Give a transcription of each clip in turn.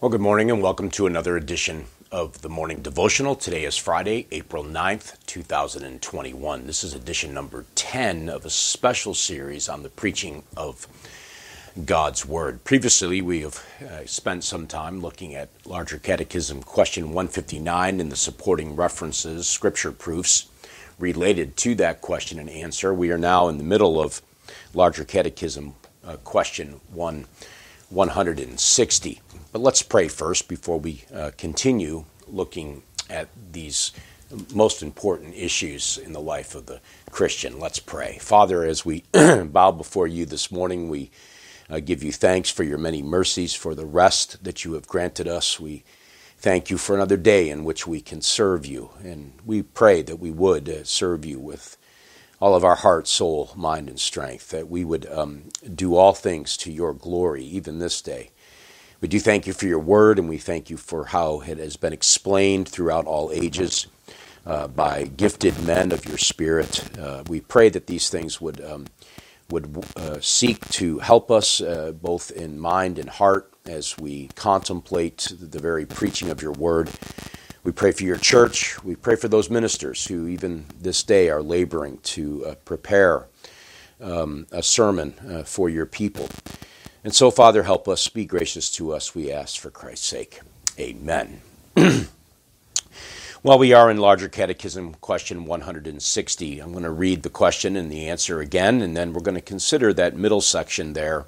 Well, good morning and welcome to another edition of the morning devotional. Today is Friday, April 9th, 2021. This is edition number 10 of a special series on the preaching of God's Word. Previously, we have uh, spent some time looking at Larger Catechism question 159 and the supporting references, scripture proofs related to that question and answer. We are now in the middle of Larger Catechism uh, question 1 160. But let's pray first before we uh, continue looking at these most important issues in the life of the Christian. Let's pray. Father, as we bow before you this morning, we uh, give you thanks for your many mercies, for the rest that you have granted us. We thank you for another day in which we can serve you, and we pray that we would uh, serve you with all of our heart, soul, mind, and strength, that we would um, do all things to your glory, even this day. We do thank you for your word, and we thank you for how it has been explained throughout all ages uh, by gifted men of your spirit. Uh, we pray that these things would um, would uh, seek to help us uh, both in mind and heart as we contemplate the very preaching of your word. We pray for your church. We pray for those ministers who, even this day, are laboring to uh, prepare um, a sermon uh, for your people. And so, Father, help us. Be gracious to us, we ask, for Christ's sake. Amen. While we are in Larger Catechism, question 160, I'm going to read the question and the answer again, and then we're going to consider that middle section there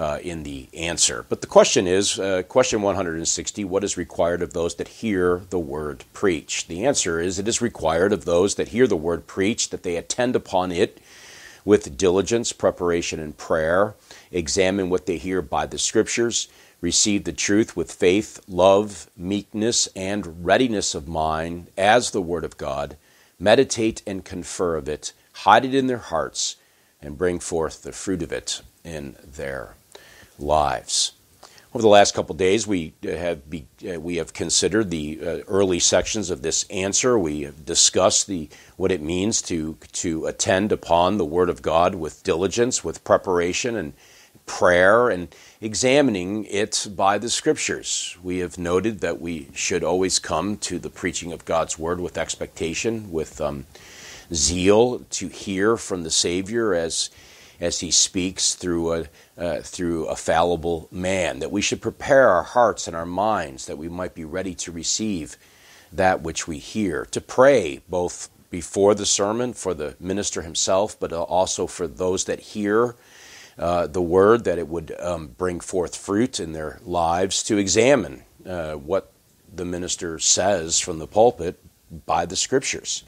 uh, in the answer. But the question is uh, question 160 what is required of those that hear the word preached? The answer is it is required of those that hear the word preached that they attend upon it with diligence, preparation, and prayer examine what they hear by the scriptures, receive the truth with faith, love, meekness, and readiness of mind as the Word of God, meditate and confer of it, hide it in their hearts, and bring forth the fruit of it in their lives. Over the last couple days, we have be, uh, we have considered the uh, early sections of this answer. We have discussed the what it means to to attend upon the Word of God with diligence, with preparation, and prayer and examining it by the scriptures. We have noted that we should always come to the preaching of God's word with expectation, with um, zeal to hear from the Savior as as he speaks through a uh, through a fallible man. That we should prepare our hearts and our minds that we might be ready to receive that which we hear. To pray both before the sermon for the minister himself, but also for those that hear uh, the word, that it would um, bring forth fruit in their lives, to examine uh, what the minister says from the pulpit by the scriptures.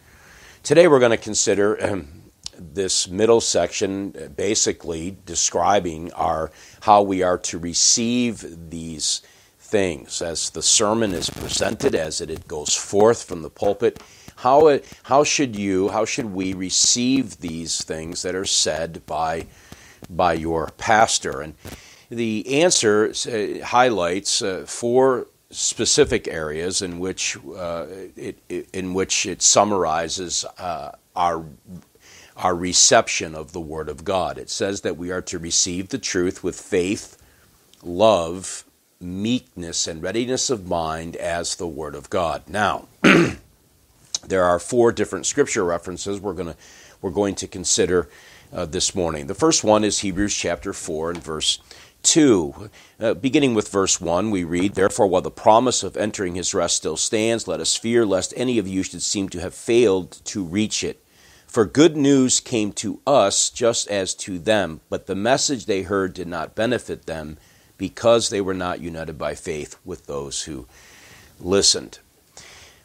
Today we're going to consider um, this middle section uh, basically describing our how we are to receive these things as the sermon is presented as it goes forth from the pulpit how, it, how should you how should we receive these things that are said by by your pastor. And the answer uh, highlights uh, four specific areas in which uh, it, in which it summarizes uh, our our reception of the Word of God. It says that we are to receive the truth with faith, love, meekness, and readiness of mind as the Word of God. Now, there are four different scripture references we're going to we're going to consider uh, this morning. The first one is Hebrews chapter 4 and verse 2. Uh, beginning with verse 1, we read, Therefore, while the promise of entering his rest still stands, let us fear lest any of you should seem to have failed to reach it. For good news came to us just as to them, but the message they heard did not benefit them because they were not united by faith with those who listened.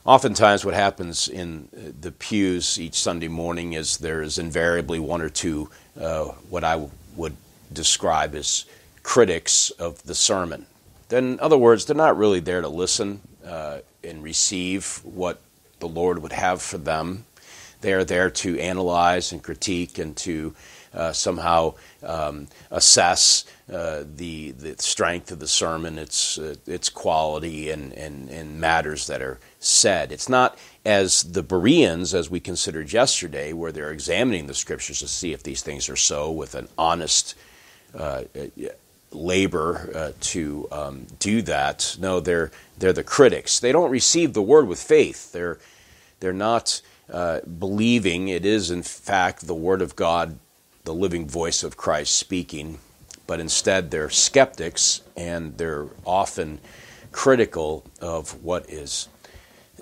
Oftentimes, what happens in uh, the pews each Sunday morning is there is invariably one or two uh, what I would describe as critics of the sermon. Then, in other words, they're not really there to listen uh, and receive what the Lord would have for them. They are there to analyze and critique and to uh, somehow um, assess uh, the the strength of the sermon, its uh, its quality, and, and and matters that are said. It's not as the Bereans, as we considered yesterday, where they're examining the scriptures to see if these things are so with an honest uh, labor uh, to um, do that. No, they're they're the critics. They don't receive the word with faith. They're they're not uh, believing it is in fact the word of God, the living voice of Christ speaking, but instead they're skeptics and they're often critical of what is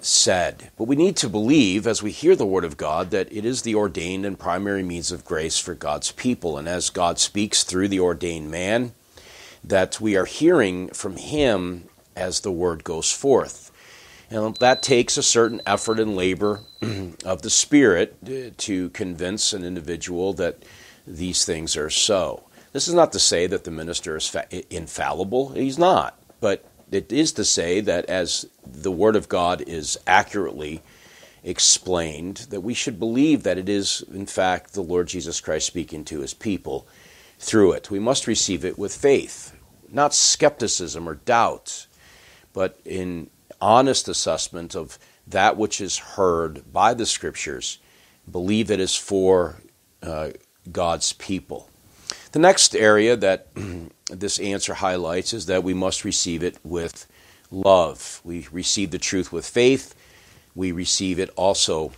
said. But we need to believe, as we hear the Word of God, that it is the ordained and primary means of grace for God's people. And as God speaks through the ordained man, that we are hearing from Him as the Word goes forth. And that takes a certain effort and labor of the Spirit uh, to convince an individual that these things are so. This is not to say that the minister is infallible, he's not. But it is to say that as the Word of God is accurately explained, that we should believe that it is, in fact, the Lord Jesus Christ speaking to his people through it. We must receive it with faith, not skepticism or doubt, but in honest assessment of that which is heard by the Scriptures, believe it is for uh, God's people. The next area that this answer highlights is that we must receive it with love. We receive the truth with faith. We receive it also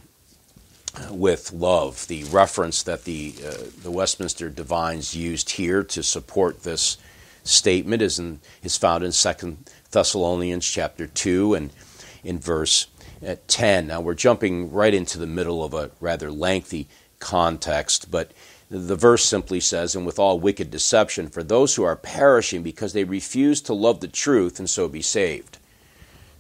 with love. The reference that the, uh, the Westminster Divines used here to support this statement is, in, is found in 2 Thessalonians chapter 2 and in verse uh, 10. Now we're jumping right into the middle of a rather lengthy context, but the verse simply says, and with all wicked deception, for those who are perishing because they refuse to love the truth and so be saved.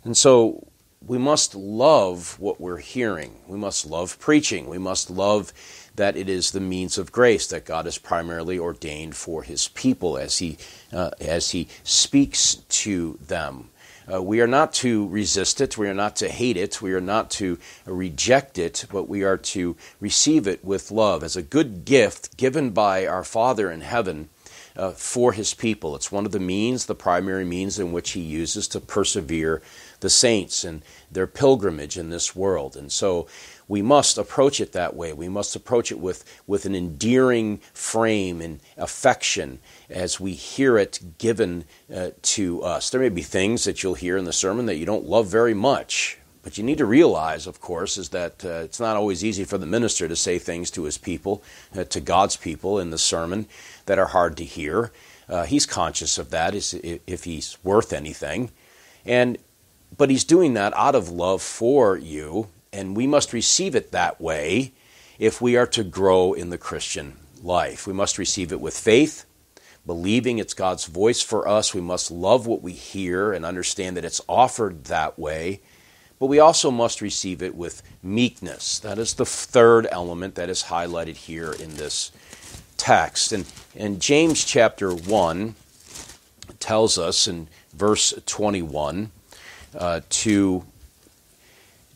And so we must love what we're hearing. We must love preaching. We must love that it is the means of grace that God has primarily ordained for his people as he, uh, as he speaks to them. Uh, we are not to resist it, we are not to hate it, we are not to reject it, but we are to receive it with love as a good gift given by our Father in heaven. Uh, for his people. It's one of the means, the primary means in which he uses to persevere the saints and their pilgrimage in this world. And so we must approach it that way. We must approach it with, with an endearing frame and affection as we hear it given uh, to us. There may be things that you'll hear in the sermon that you don't love very much. But you need to realize, of course, is that uh, it's not always easy for the minister to say things to his people, uh, to God's people in the sermon that are hard to hear. Uh, he's conscious of that if he's worth anything. And but he's doing that out of love for you and we must receive it that way if we are to grow in the Christian life. We must receive it with faith, believing it's God's voice for us. We must love what we hear and understand that it's offered that way. But we also must receive it with meekness. That is the third element that is highlighted here in this text. And, and James chapter 1 tells us in verse 21 uh, to,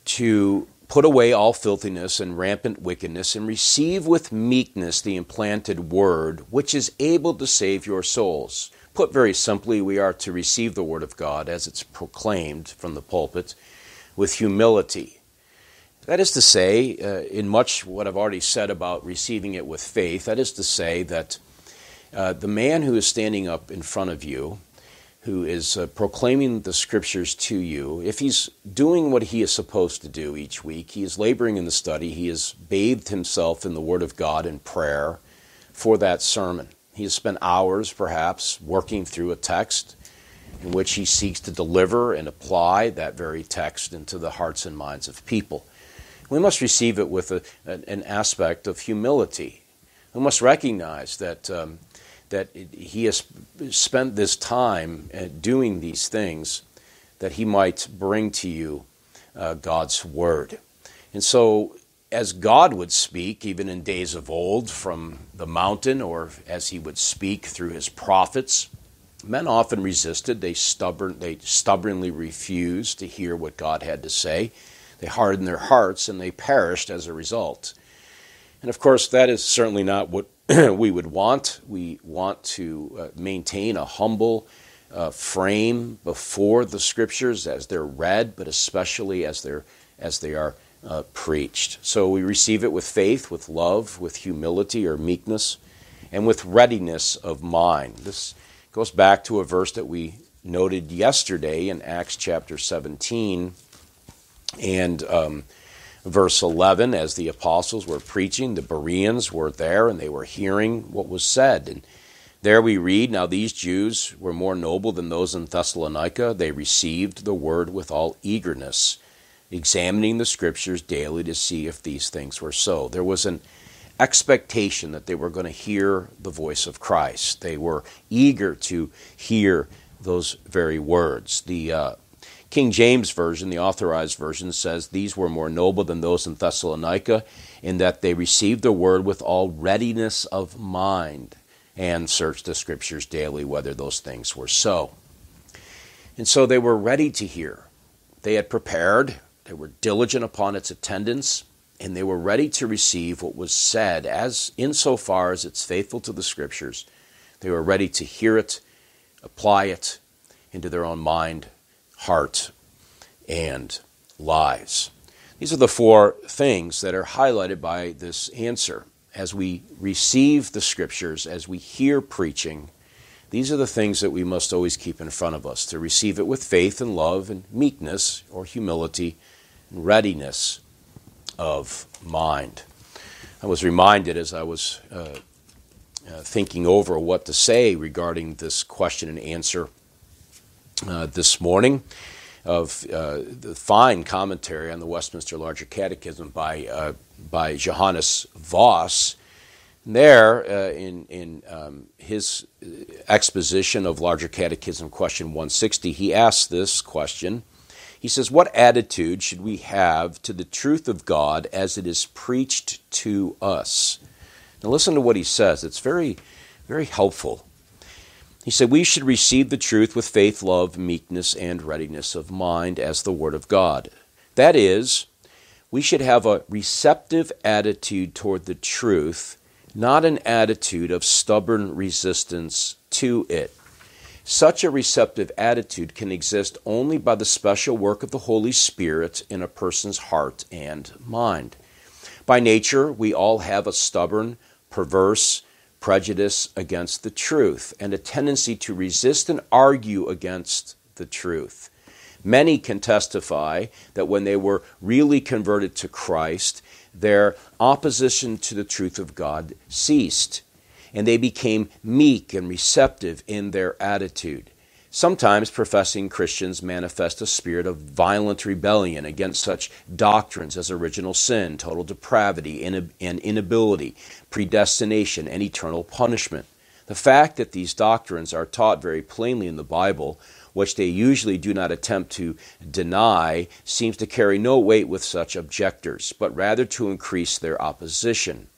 to Put away all filthiness and rampant wickedness, and receive with meekness the implanted word, which is able to save your souls. Put very simply, we are to receive the word of God as it's proclaimed from the pulpit with humility. That is to say, uh, in much what I've already said about receiving it with faith, that is to say that uh, the man who is standing up in front of you who is uh, proclaiming the scriptures to you, if he's doing what he is supposed to do each week, he is laboring in the study, he has bathed himself in the Word of God in prayer for that sermon. He has spent hours, perhaps, working through a text in which he seeks to deliver and apply that very text into the hearts and minds of people. We must receive it with a, an aspect of humility. We must recognize that. Um, that he has spent this time uh, doing these things that he might bring to you uh, God's word. And so, as God would speak, even in days of old, from the mountain, or as he would speak through his prophets, men often resisted. They, stubborn, they stubbornly refused to hear what God had to say. They hardened their hearts and they perished as a result. And of course, that is certainly not what we would want. We want to uh, maintain a humble uh, frame before the scriptures as they're read, but especially as they're as they are uh, preached. So we receive it with faith, with love, with humility or meekness, and with readiness of mind. This goes back to a verse that we noted yesterday in Acts chapter 17 and um, verse 11. As the apostles were preaching, the Bereans were there and they were hearing what was said. And there we read, Now these Jews were more noble than those in Thessalonica. They received the word with all eagerness, examining the scriptures daily to see if these things were so. There was an expectation that they were going to hear the voice of Christ. They were eager to hear those very words. The uh, King James Version, the authorized version, says these were more noble than those in Thessalonica, in that they received the word with all readiness of mind and searched the scriptures daily whether those things were so. And so they were ready to hear. They had prepared, they were diligent upon its attendance, and they were ready to receive what was said as insofar as it's faithful to the scriptures. They were ready to hear it, apply it into their own mind, heart, and lives. These are the four things that are highlighted by this answer as we receive the scriptures, as we hear preaching, these are the things that we must always keep in front of us to receive it with faith and love and meekness or humility and readiness of mind. I was reminded as I was uh, uh, thinking over what to say regarding this question and answer uh, this morning of uh, the fine commentary on the Westminster Larger Catechism by uh, by Johannes Vos. There, uh, in, in um, his exposition of Larger Catechism, question 160, he asks this question. He says, What attitude should we have to the truth of God as it is preached to us? Now, listen to what he says. It's very, very helpful. He said, We should receive the truth with faith, love, meekness, and readiness of mind as the Word of God. That is, we should have a receptive attitude toward the truth, not an attitude of stubborn resistance to it. Such a receptive attitude can exist only by the special work of the Holy Spirit in a person's heart and mind. By nature, we all have a stubborn, perverse prejudice against the truth and a tendency to resist and argue against the truth. Many can testify that when they were really converted to Christ, their opposition to the truth of God ceased, and they became meek and receptive in their attitude. Sometimes professing Christians manifest a spirit of violent rebellion against such doctrines as original sin, total depravity, and inability, predestination, and eternal punishment. The fact that these doctrines are taught very plainly in the Bible which they usually do not attempt to deny, seems to carry no weight with such objectors, but rather to increase their opposition.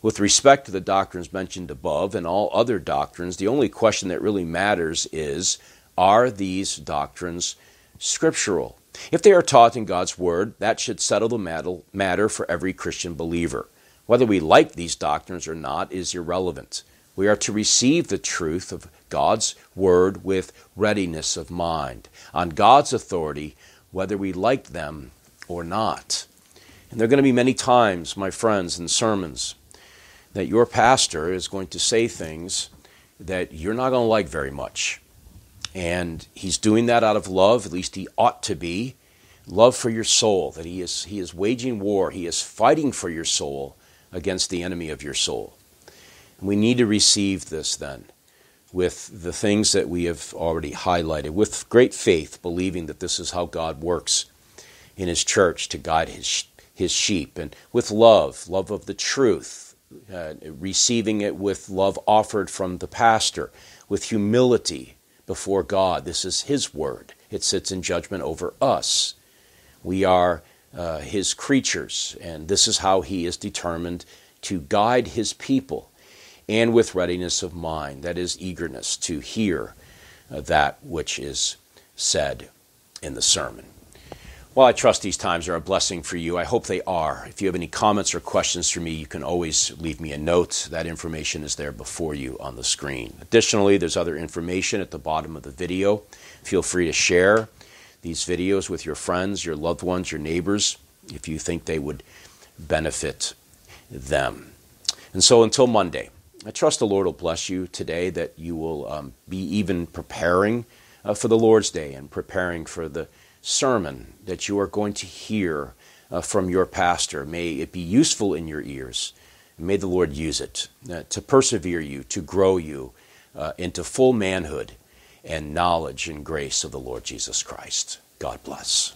With respect to the doctrines mentioned above and all other doctrines, the only question that really matters is are these doctrines scriptural? If they are taught in God's Word, that should settle the matter for every Christian believer. Whether we like these doctrines or not is irrelevant. We are to receive the truth of God's word with readiness of mind, on God's authority, whether we like them or not. And there are going to be many times, my friends, in sermons that your pastor is going to say things that you're not going to like very much. And he's doing that out of love, at least he ought to be. Love for your soul, that he is, he is waging war, he is fighting for your soul against the enemy of your soul. And we need to receive this then with the things that we have already highlighted, with great faith, believing that this is how God works in His church to guide His, his sheep, and with love, love of the truth, uh, receiving it with love offered from the pastor, with humility before God. This is His word, it sits in judgment over us. We are uh, His creatures, and this is how He is determined to guide His people and with readiness of mind, that is, eagerness to hear uh, that which is said in the sermon. Well, I trust these times are a blessing for you. I hope they are. If you have any comments or questions for me, you can always leave me a note. That information is there before you on the screen. Additionally, there's other information at the bottom of the video. Feel free to share these videos with your friends, your loved ones, your neighbors, if you think they would benefit them. And so until Monday, I trust the Lord will bless you today, that you will um, be even preparing uh, for the Lord's Day and preparing for the sermon that you are going to hear uh, from your pastor. May it be useful in your ears. May the Lord use it uh, to persevere you, to grow you uh, into full manhood and knowledge and grace of the Lord Jesus Christ. God bless.